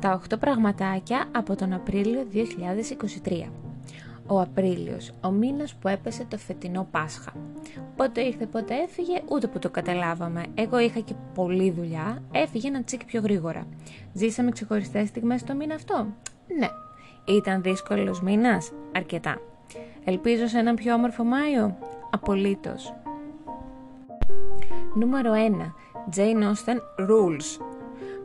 τα 8 πραγματάκια από τον Απρίλιο 2023. Ο Απρίλιος, ο μήνας που έπεσε το φετινό Πάσχα. Πότε ήρθε, πότε έφυγε, ούτε που το καταλάβαμε. Εγώ είχα και πολλή δουλειά, έφυγε ένα τσίκ πιο γρήγορα. Ζήσαμε ξεχωριστές στιγμές το μήνα αυτό; Ναι. Ήταν δύσκολος μήνας, αρκετά. Ελπίζω σε έναν πιο όμορφο Μάιο; Απολύτως. Νούμερο 1. Jane Austen Rules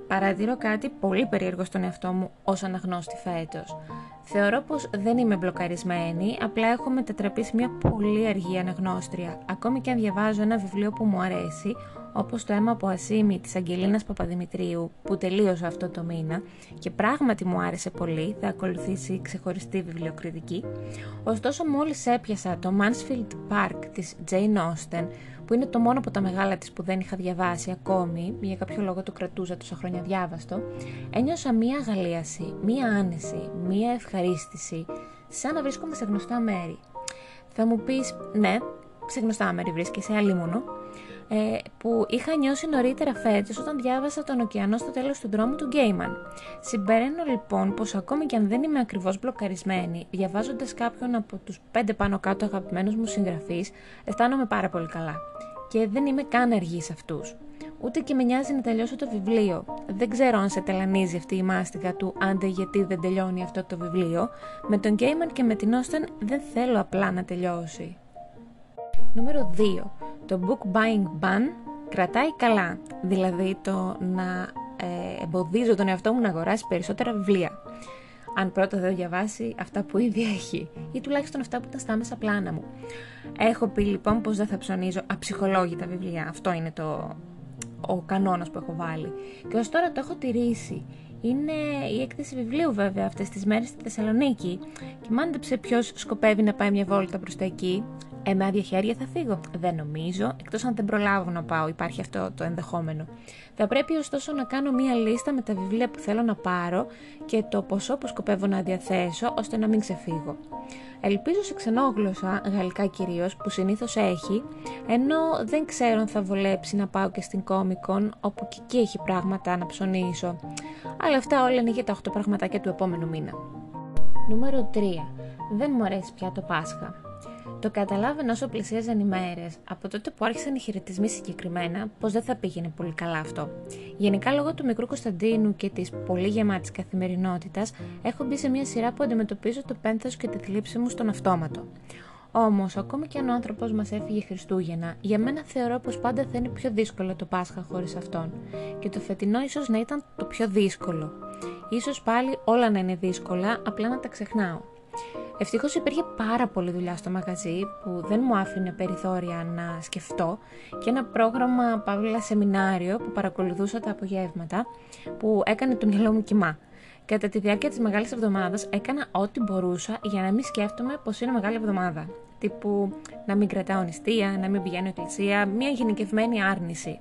παρατηρώ κάτι πολύ περίεργο στον εαυτό μου ως αναγνώστη φέτος. Θεωρώ πως δεν είμαι μπλοκαρισμένη, απλά έχω μετατραπεί σε μια πολύ αργή αναγνώστρια. Ακόμη και αν διαβάζω ένα βιβλίο που μου αρέσει, όπως το αίμα από Ασίμη της Αγγελίνας Παπαδημητρίου, που τελείωσα αυτό το μήνα και πράγματι μου άρεσε πολύ, θα ακολουθήσει ξεχωριστή βιβλιοκριτική. Ωστόσο μόλις έπιασα το Mansfield Park της Jane Austen, που είναι το μόνο από τα μεγάλα της που δεν είχα διαβάσει ακόμη, για κάποιο λόγο το κρατούσα τόσα χρόνια διάβαστο, ένιωσα μία αγαλίαση, μία άνεση, μία ευχαρίστηση, σαν να βρίσκομαι σε γνωστά μέρη. Θα μου πεις, ναι, σε γνωστά μέρη βρίσκεσαι, αλίμονο, ε, που είχα νιώσει νωρίτερα φέτος όταν διάβασα τον ωκεανό στο τέλος του δρόμου του Γκέιμαν. Συμπεραίνω λοιπόν πως ακόμη και αν δεν είμαι ακριβώς μπλοκαρισμένη, διαβάζοντας κάποιον από τους πέντε πάνω κάτω αγαπημένους μου συγγραφείς, αισθάνομαι πάρα πολύ καλά. Και δεν είμαι καν αργής σε αυτούς. Ούτε και με νοιάζει να τελειώσω το βιβλίο. Δεν ξέρω αν σε τελανίζει αυτή η μάστιγα του άντε γιατί δεν τελειώνει αυτό το βιβλίο. Με τον Γκέιμαν και με την Όστεν δεν θέλω απλά να τελειώσει. Νούμερο 2. Το book buying ban κρατάει καλά, δηλαδή το να ε, εμποδίζω τον εαυτό μου να αγοράσει περισσότερα βιβλία. Αν πρώτα δεν διαβάσει αυτά που ήδη έχει, ή τουλάχιστον αυτά που ήταν στα μέσα πλάνα μου. Έχω πει λοιπόν πως δεν θα ψωνίζω αψυχολόγητα βιβλία. Αυτό είναι το, ο κανόνας που έχω βάλει. Και ως τώρα το έχω τηρήσει. Είναι η έκθεση βιβλίου βέβαια αυτές τις μέρες στη Θεσσαλονίκη και μάντεψε ποιος σκοπεύει να πάει μια βόλτα προς τα εκεί ε, με άδεια χέρια θα φύγω. Δεν νομίζω, εκτός αν δεν προλάβω να πάω, υπάρχει αυτό το ενδεχόμενο. Θα πρέπει ωστόσο να κάνω μία λίστα με τα βιβλία που θέλω να πάρω και το ποσό που σκοπεύω να διαθέσω ώστε να μην ξεφύγω. Ελπίζω σε ξενόγλωσσα, γαλλικά κυρίως, που συνήθως έχει, ενώ δεν ξέρω αν θα βολέψει να πάω και στην Comic όπου και εκεί έχει πράγματα να ψωνίσω. Αλλά αυτά όλα είναι για τα 8 πραγματάκια του επόμενου μήνα. Νούμερο 3. Δεν μου αρέσει πια το Πάσχα. Το καταλάβαινα όσο πλησίαζαν οι μέρε, από τότε που άρχισαν οι χαιρετισμοί συγκεκριμένα, πως δεν θα πήγαινε πολύ καλά αυτό. Γενικά, λόγω του μικρού Κωνσταντίνου και της πολύ γεμάτης καθημερινότητας, έχω μπει σε μια σειρά που αντιμετωπίζω το πένθος και τη θλίψη μου στον αυτόματο. Όμως, ακόμη και αν ο άνθρωπος μας έφυγε Χριστούγεννα, για μένα θεωρώ πως πάντα θα είναι πιο δύσκολο το Πάσχα χωρίς αυτόν. Και το φετινό ίσως να ήταν το πιο δύσκολο. Ίσως πάλι όλα να είναι δύσκολα, απλά να τα ξεχνάω. Ευτυχώς υπήρχε πάρα πολλή δουλειά στο μαγαζί που δεν μου άφηνε περιθώρια να σκεφτώ και ένα πρόγραμμα παύλα σεμινάριο που παρακολουθούσα τα απογεύματα που έκανε το μυαλό μου κοιμά. Κατά τη διάρκεια της μεγάλης εβδομάδας έκανα ό,τι μπορούσα για να μην σκέφτομαι πως είναι μεγάλη εβδομάδα. Τύπου να μην κρατάω νηστεία, να μην πηγαίνω εκκλησία, μια γενικευμένη άρνηση.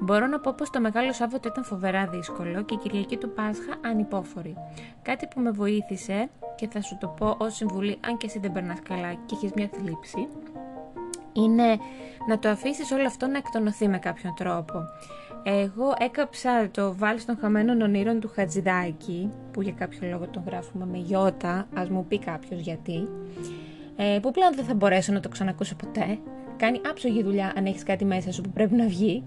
Μπορώ να πω πως το Μεγάλο Σάββατο ήταν φοβερά δύσκολο και η Κυριακή του Πάσχα ανυπόφορη. Κάτι που με βοήθησε και θα σου το πω ως συμβουλή, αν και εσύ δεν περνάς καλά και έχεις μια θλίψη, είναι να το αφήσεις όλο αυτό να εκτονωθεί με κάποιον τρόπο. Εγώ έκαψα το βάλει των χαμένων ονείρων του Χατζηδάκη, που για κάποιο λόγο τον γράφουμε με γιώτα, ας μου πει κάποιος γιατί, ε, που πλέον δεν θα μπορέσω να το ξανακούσω ποτέ. Κάνει άψογη δουλειά αν έχεις κάτι μέσα σου που πρέπει να βγει.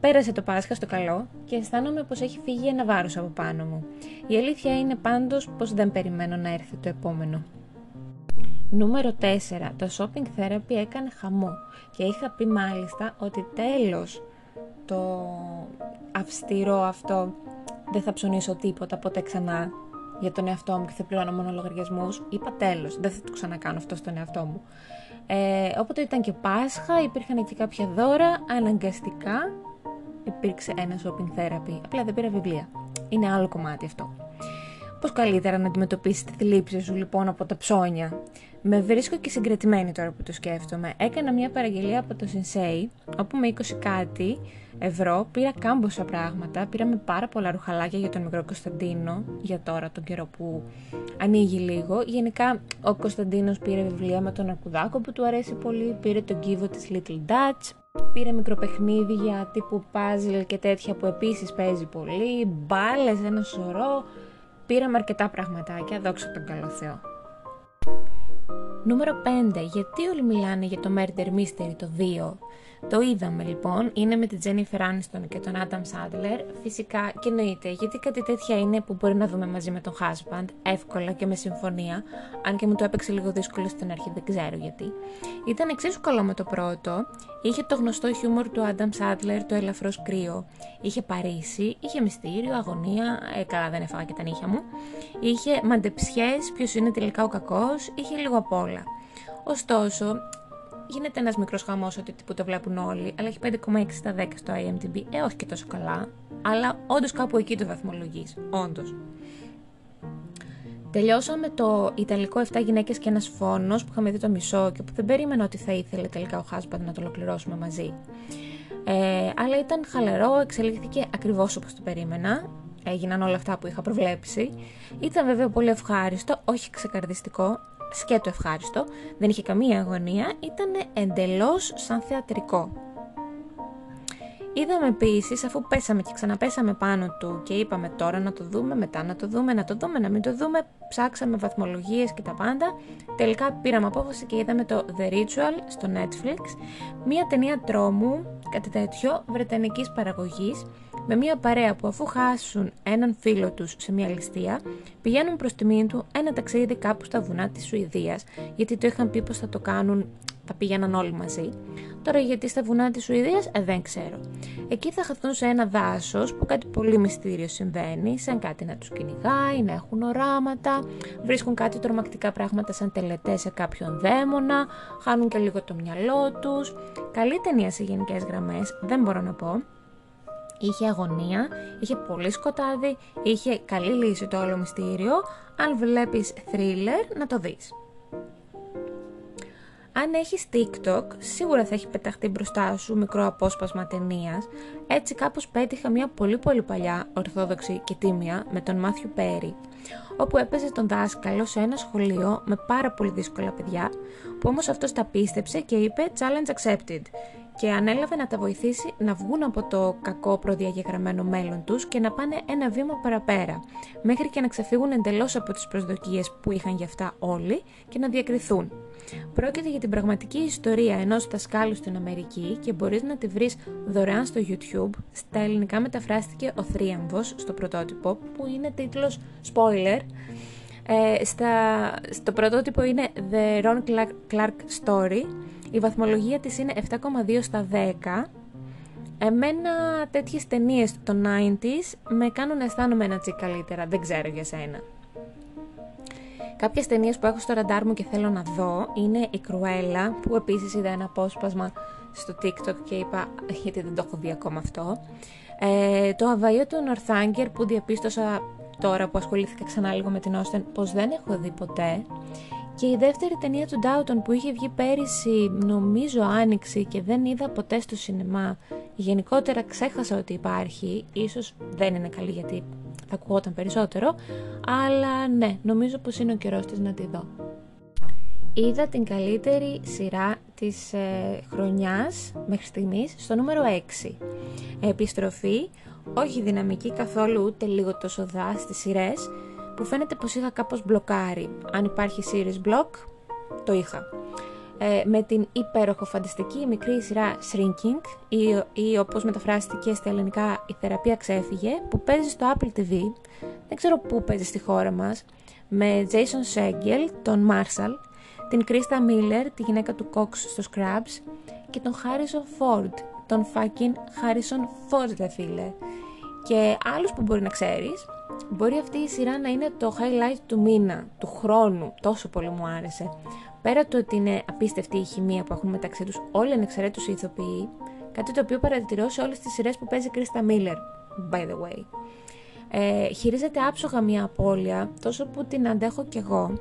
Πέρασε το Πάσχα στο καλό και αισθάνομαι πως έχει φύγει ένα βάρος από πάνω μου. Η αλήθεια είναι πάντως πως δεν περιμένω να έρθει το επόμενο. Νούμερο 4. Το shopping therapy έκανε χαμό και είχα πει μάλιστα ότι τέλος το αυστηρό αυτό δεν θα ψωνίσω τίποτα ποτέ ξανά για τον εαυτό μου και θα πληρώνω μόνο λογαριασμούς. Είπα τέλος, δεν θα το ξανακάνω αυτό στον εαυτό μου. Ε, όποτε ήταν και Πάσχα, υπήρχαν και κάποια δώρα, αναγκαστικά υπήρξε ένας shopping therapy. Απλά δεν πήρα βιβλία. Είναι άλλο κομμάτι αυτό. Πώς καλύτερα να αντιμετωπίσει τη θλίψη σου λοιπόν από τα ψώνια; Με βρίσκω και συγκρατημένη τώρα που το σκέφτομαι. Έκανα μια παραγγελία από το Sensei, όπου με 20 κάτι ευρώ πήρα κάμποσα πράγματα. Πήραμε πάρα πολλά ρουχαλάκια για τον μικρό Κωνσταντίνο, για τώρα τον καιρό που ανοίγει λίγο. Γενικά ο Κωνσταντίνος πήρε βιβλία με τον Αρκουδάκο που του αρέσει πολύ, πήρε τον κύβο της Little Dutch, Πήρε μικροπαιχνίδια τύπου puzzle και τέτοια που επίσης παίζει πολύ, μπάλες, ένα σωρό. Πήραμε αρκετά πραγματάκια, δόξα τον καλό Θεό. Νούμερο 5. Γιατί όλοι μιλάνε για το Murder Mystery το 2. Το είδαμε λοιπόν, είναι με την Jennifer Aniston και τον Adam Sandler. Φυσικά και εννοείται, γιατί κάτι τέτοια είναι που μπορεί να δούμε μαζί με τον husband, εύκολα και με συμφωνία, αν και μου το έπαιξε λίγο δύσκολο στην αρχή, δεν ξέρω γιατί. Ήταν εξίσου καλό με το πρώτο, είχε το γνωστό χιούμορ του Adam Sandler, το ελαφρώς κρύο. Είχε Παρίσι, είχε μυστήριο, αγωνία, ε, καλά δεν έφαγα και τα νύχια μου. Είχε μαντεψιές, ποιος είναι τελικά ο κακός, είχε λίγο απ' όλα. Ωστόσο, γίνεται ένας μικρός χαμός ότι που το βλέπουν όλοι, αλλά έχει 5,6 στα 10 στο IMDb. Ε, όχι και τόσο καλά, αλλά όντως κάπου εκεί το βαθμολογείς. Όντως. Τελειώσαμε το Ιταλικό 7 γυναίκες και ένας φόνος που είχαμε δει το μισό και που δεν περίμενα ότι θα ήθελε τελικά ο Χάσπαντ να το ολοκληρώσουμε μαζί. Ε, αλλά ήταν χαλαρό, εξελίχθηκε ακριβώς όπως το περίμενα. Έγιναν όλα αυτά που είχα προβλέψει. Ήταν βέβαια πολύ ευχάριστο, όχι ξεκαρδιστικό, σκέτο ευχάριστο, δεν είχε καμία αγωνία, ήταν εντελώς σαν θεατρικό. Είδαμε επίσης, αφού πέσαμε και ξαναπέσαμε πάνω του και είπαμε τώρα να το δούμε, μετά να το δούμε, να το δούμε, να μην το δούμε, ψάξαμε βαθμολογίες και τα πάντα. Τελικά πήραμε απόφαση και είδαμε το The Ritual στο Netflix, μια ταινία τρόμου, κάτι τέτοιο, βρετανικής παραγωγής, με μια παρέα που αφού χάσουν έναν φίλο τους σε μια ληστεία, πηγαίνουν προς τιμήν του ένα ταξίδι κάπου στα βουνά της Σουηδίας, γιατί το είχαν πει πως θα το κάνουν, θα πήγαιναν όλοι μαζί. Τώρα γιατί στα βουνά της Σουηδίας ε, δεν ξέρω. Εκεί θα χαθούν σε ένα δάσος που κάτι πολύ μυστήριο συμβαίνει, σαν κάτι να τους κυνηγάει, να έχουν οράματα, βρίσκουν κάτι τρομακτικά πράγματα σαν τελετές σε κάποιον δαίμονα, χάνουν και λίγο το μυαλό τους. Καλή ταινία σε γενικές γραμμές, δεν μπορώ να πω είχε αγωνία, είχε πολύ σκοτάδι, είχε καλή λύση το όλο μυστήριο. Αν βλέπεις thriller, να το δεις. Αν έχεις TikTok, σίγουρα θα έχει πεταχτεί μπροστά σου μικρό απόσπασμα ταινίας. Έτσι κάπως πέτυχα μια πολύ πολύ παλιά ορθόδοξη και τίμια με τον Μάθιου Πέρι, όπου έπαιζε τον δάσκαλο σε ένα σχολείο με πάρα πολύ δύσκολα παιδιά, που όμως αυτός τα πίστεψε και είπε «Challenge accepted» και ανέλαβε να τα βοηθήσει να βγουν από το κακό προδιαγεγραμμένο μέλλον τους και να πάνε ένα βήμα παραπέρα, μέχρι και να ξεφύγουν εντελώς από τις προσδοκίες που είχαν για αυτά όλοι και να διακριθούν. Πρόκειται για την πραγματική ιστορία ενός δασκάλου στην Αμερική και μπορείς να τη βρεις δωρεάν στο YouTube. Στα ελληνικά μεταφράστηκε «Ο Θρίαμβος» στο πρωτότυπο, που είναι τίτλος spoiler. Ε, στα, στο πρωτότυπο είναι The Ron Clark, Clark Story η βαθμολογία της είναι 7,2 στα 10. Εμένα τέτοιες ταινίες των 90s με κάνουν να αισθάνομαι ένα τσικ καλύτερα, δεν ξέρω για σένα. Κάποιες ταινίες που έχω στο ραντάρ μου και θέλω να δω είναι η Κρουέλα, που επίσης είδα ένα απόσπασμα στο TikTok και είπα γιατί δεν το έχω δει ακόμα αυτό. Ε, το Αβαϊό του Νορθάγκερ που διαπίστωσα τώρα που ασχολήθηκα ξανά λίγο με την Όστεν πως δεν έχω δει ποτέ. Και η δεύτερη ταινία του Ντάουτον που είχε βγει πέρυσι, νομίζω άνοιξη και δεν είδα ποτέ στο σινεμά. Γενικότερα ξέχασα ότι υπάρχει, ίσως δεν είναι καλή γιατί θα ακουγόταν περισσότερο, αλλά ναι, νομίζω πως είναι ο καιρός της να τη δω. Είδα την καλύτερη σειρά της ε, χρονιάς μέχρι στιγμής στο νούμερο 6. Επιστροφή, όχι δυναμική καθόλου ούτε λίγο τόσο δά στις σειρές, που φαίνεται πως είχα κάπως μπλοκάρει. Αν υπάρχει series block, το είχα. Ε, με την υπέροχο φανταστική μικρή σειρά Shrinking ή, ή όπως μεταφράστηκε στα ελληνικά η θεραπεία ξέφυγε που παίζει στο Apple TV δεν ξέρω πού παίζει στη χώρα μας με Jason Segel, τον Marshall την Krista Miller, τη γυναίκα του Cox στο Scrubs και τον Harrison Ford τον fucking Harrison Ford δε φίλε και άλλους που μπορεί να ξέρεις Μπορεί αυτή η σειρά να είναι το highlight του μήνα, του χρόνου, τόσο πολύ μου άρεσε. Πέρα του ότι είναι απίστευτη η χημεία που έχουν μεταξύ τους όλοι ανεξαιρέτως οι ηθοποιοί, κάτι το οποίο παρατηρώ σε όλες τις σειρές που παίζει Κρίστα Μίλλερ, by the way. Ε, χειρίζεται άψογα μια απώλεια, τόσο που την αντέχω κι εγώ.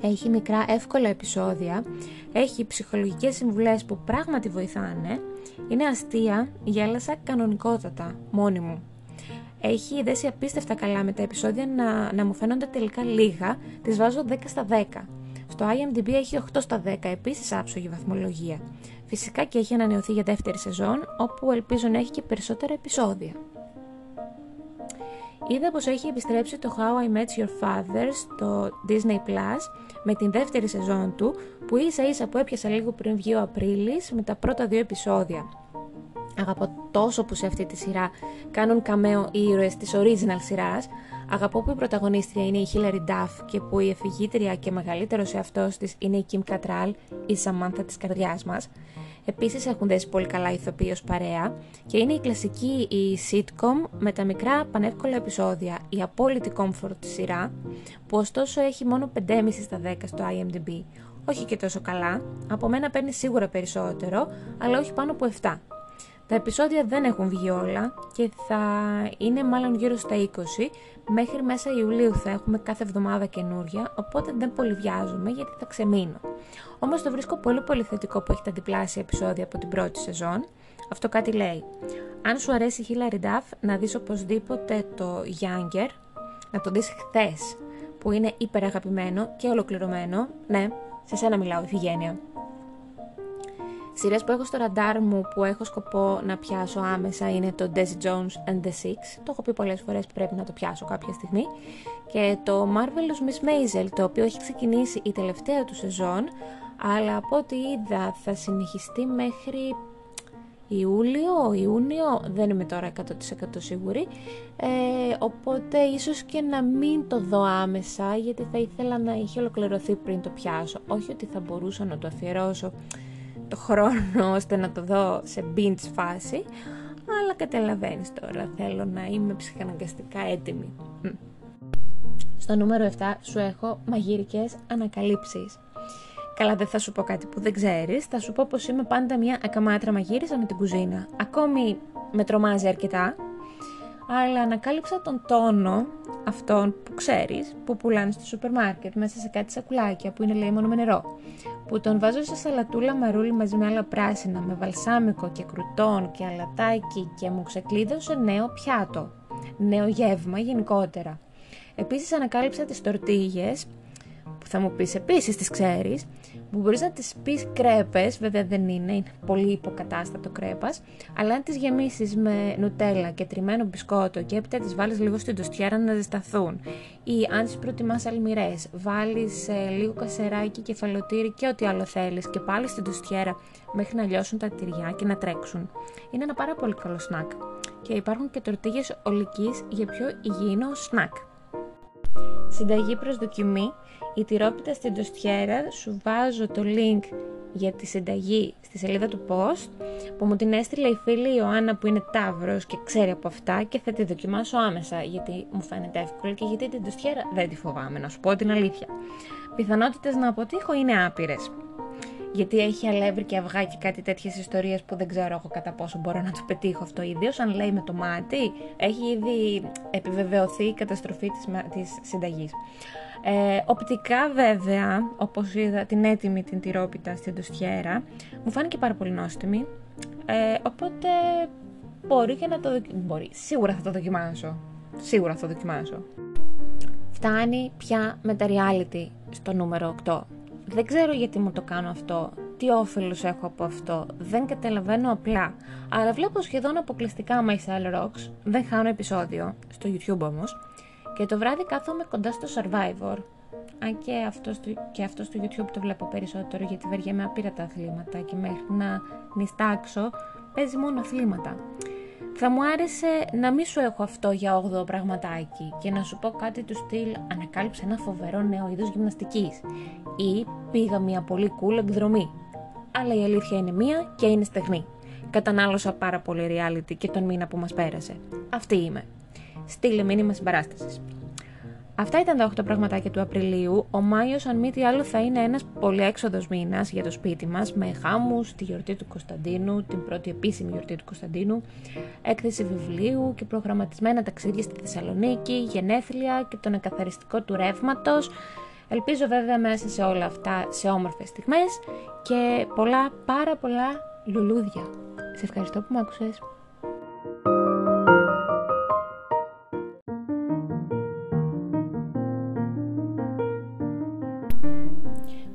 Έχει μικρά εύκολα επεισόδια, έχει ψυχολογικές συμβουλές που πράγματι βοηθάνε, είναι αστεία, γέλασα κανονικότατα, μόνη μου. Έχει δέσει απίστευτα καλά με τα επεισόδια να, να μου φαίνονται τελικά λίγα, τις βάζω 10 στα 10. Στο IMDb έχει 8 στα 10, επίσης άψογη βαθμολογία. Φυσικά και έχει ανανεωθεί για δεύτερη σεζόν, όπου ελπίζω να έχει και περισσότερα επεισόδια. Είδα πως έχει επιστρέψει το How I Met Your Father στο Disney Plus με την δεύτερη σεζόν του που ίσα ίσα που έπιασα λίγο πριν βγει ο Απρίλης με τα πρώτα δύο επεισόδια. Αγαπώ τόσο που σε αυτή τη σειρά κάνουν καμέο οι ήρωες της original σειράς. Αγαπώ που η πρωταγωνίστρια είναι η Hilary Duff και που η εφηγήτρια και μεγαλύτερος σε αυτός της είναι η Kim Cattrall, η Samantha της καρδιάς μας. Επίσης έχουν δέσει πολύ καλά ηθοποιοί ως παρέα και είναι η κλασική η sitcom με τα μικρά πανεύκολα επεισόδια, η απόλυτη comfort της σειρά, που ωστόσο έχει μόνο 5,5 στα 10 στο IMDb. Όχι και τόσο καλά, από μένα παίρνει σίγουρα περισσότερο, αλλά όχι πάνω από 7. Τα επεισόδια δεν έχουν βγει όλα και θα είναι μάλλον γύρω στα 20. Μέχρι μέσα Ιουλίου θα έχουμε κάθε εβδομάδα καινούρια, οπότε δεν πολύ βιάζομαι γιατί θα ξεμείνω. Όμως το βρίσκω πολύ πολύ θετικό που έχει τα διπλάσια επεισόδια από την πρώτη σεζόν. Αυτό κάτι λέει. Αν σου αρέσει η Hilary Duff, να δεις οπωσδήποτε το Younger, να το δεις χθες, που είναι υπεραγαπημένο και ολοκληρωμένο. Ναι, σε σένα μιλάω, Ιφηγένεια. Σειρές που έχω στο ραντάρ μου που έχω σκοπό να πιάσω άμεσα είναι το Desi Jones and the Six. Το έχω πει πολλές φορές πρέπει να το πιάσω κάποια στιγμή. Και το Marvelous Miss Maisel, το οποίο έχει ξεκινήσει η τελευταία του σεζόν, αλλά από ό,τι είδα θα συνεχιστεί μέχρι Ιούλιο, Ιούνιο, δεν είμαι τώρα 100% σίγουρη, ε, οπότε ίσως και να μην το δω άμεσα γιατί θα ήθελα να είχε ολοκληρωθεί πριν το πιάσω. Όχι ότι θα μπορούσα να το αφιερώσω το χρόνο ώστε να το δω σε binge φάση, αλλά καταλαβαίνεις τώρα, θέλω να είμαι ψυχαναγκαστικά έτοιμη. Στο νούμερο 7 σου έχω μαγειρικές ανακαλύψεις. Καλά, δεν θα σου πω κάτι που δεν ξέρεις. Θα σου πω πως είμαι πάντα μια ακαμάτρα μαγείρισα με την κουζίνα. Ακόμη με τρομάζει αρκετά. Αλλά ανακάλυψα τον τόνο αυτόν που ξέρεις, που πουλάνε στο σούπερ μάρκετ μέσα σε κάτι σακουλάκια που είναι λέει μόνο με νερό. Που τον βάζω σε σαλατούλα μαρούλι μαζί με άλλα πράσινα, με βαλσάμικο και κρουτόν και αλατάκι και μου ξεκλείδωσε νέο πιάτο. Νέο γεύμα γενικότερα. Επίσης ανακάλυψα τις τορτίγες που θα μου πεις επίσης τις ξέρεις, που μπορείς να τις πεις κρέπες, βέβαια δεν είναι, είναι πολύ υποκατάστατο κρέπας, αλλά αν τις γεμίσεις με νουτέλα και τριμμένο μπισκότο και έπειτα τις βάλεις λίγο στην τοστιέρα να ζεσταθούν ή αν τις προτιμάς αλμυρές, βάλεις ε, λίγο κασεράκι, κεφαλοτήρι και ό,τι άλλο θέλεις και πάλι στην τοστιέρα μέχρι να λιώσουν τα τυριά και να τρέξουν. Είναι ένα πάρα πολύ καλό σνακ και υπάρχουν και τορτίγες ολικής για πιο υγιεινό σνακ. Συνταγή προς δοκιμή η τυρόπιτα στην τοστιέρα σου βάζω το link για τη συνταγή στη σελίδα του post που μου την έστειλε η φίλη Ιωάννα που είναι τάβρος και ξέρει από αυτά και θα τη δοκιμάσω άμεσα γιατί μου φαίνεται εύκολο και γιατί την τοστιέρα δεν τη φοβάμαι να σου πω την αλήθεια. Πιθανότητες να αποτύχω είναι άπειρες. Γιατί έχει αλεύρι και αυγά και κάτι τέτοιες ιστορίες που δεν ξέρω εγώ κατά πόσο μπορώ να το πετύχω αυτό. Ιδίως αν λέει με το μάτι, έχει ήδη επιβεβαιωθεί η καταστροφή της, συνταγής. Ε, οπτικά βέβαια, όπως είδα την έτοιμη την τυρόπιτα στην τοστιέρα, μου φάνηκε πάρα πολύ νόστιμη, ε, οπότε μπορεί και να το δοκιμάσω. Μπορεί, σίγουρα θα το δοκιμάσω. Σίγουρα θα το δοκιμάσω. Φτάνει πια με τα reality στο νούμερο 8. Δεν ξέρω γιατί μου το κάνω αυτό, τι όφελος έχω από αυτό, δεν καταλαβαίνω απλά. Αλλά βλέπω σχεδόν αποκλειστικά My Cell Rocks, δεν χάνω επεισόδιο, στο YouTube όμως, και το βράδυ κάθομαι κοντά στο Survivor. Αν και αυτό, στο, και αυτό στο YouTube το βλέπω περισσότερο γιατί βαριέμαι άπειρα τα αθλήματα και μέχρι να νιστάξω παίζει μόνο αθλήματα. Θα μου άρεσε να μην σου έχω αυτό για 8 πραγματάκι και να σου πω κάτι του στυλ ανακάλυψε ένα φοβερό νέο είδος γυμναστικής ή πήγα μια πολύ cool εκδρομή. Αλλά η αλήθεια είναι μία και είναι στεγνή. Κατανάλωσα πάρα πολύ reality και τον μήνα που μας πέρασε. Αυτή είμαι στείλε μήνυμα συμπαράστασης. Αυτά ήταν τα 8 πραγματάκια του Απριλίου. Ο Μάιος, αν μη τι άλλο, θα είναι ένας πολύ έξοδος μήνας για το σπίτι μας, με γάμου, τη γιορτή του Κωνσταντίνου, την πρώτη επίσημη γιορτή του Κωνσταντίνου, έκθεση βιβλίου και προγραμματισμένα ταξίδια στη Θεσσαλονίκη, γενέθλια και τον εκαθαριστικό του ρεύματος. Ελπίζω βέβαια μέσα σε όλα αυτά σε όμορφες στιγμές και πολλά πάρα πολλά λουλούδια. Σε ευχαριστώ που με άκουσες.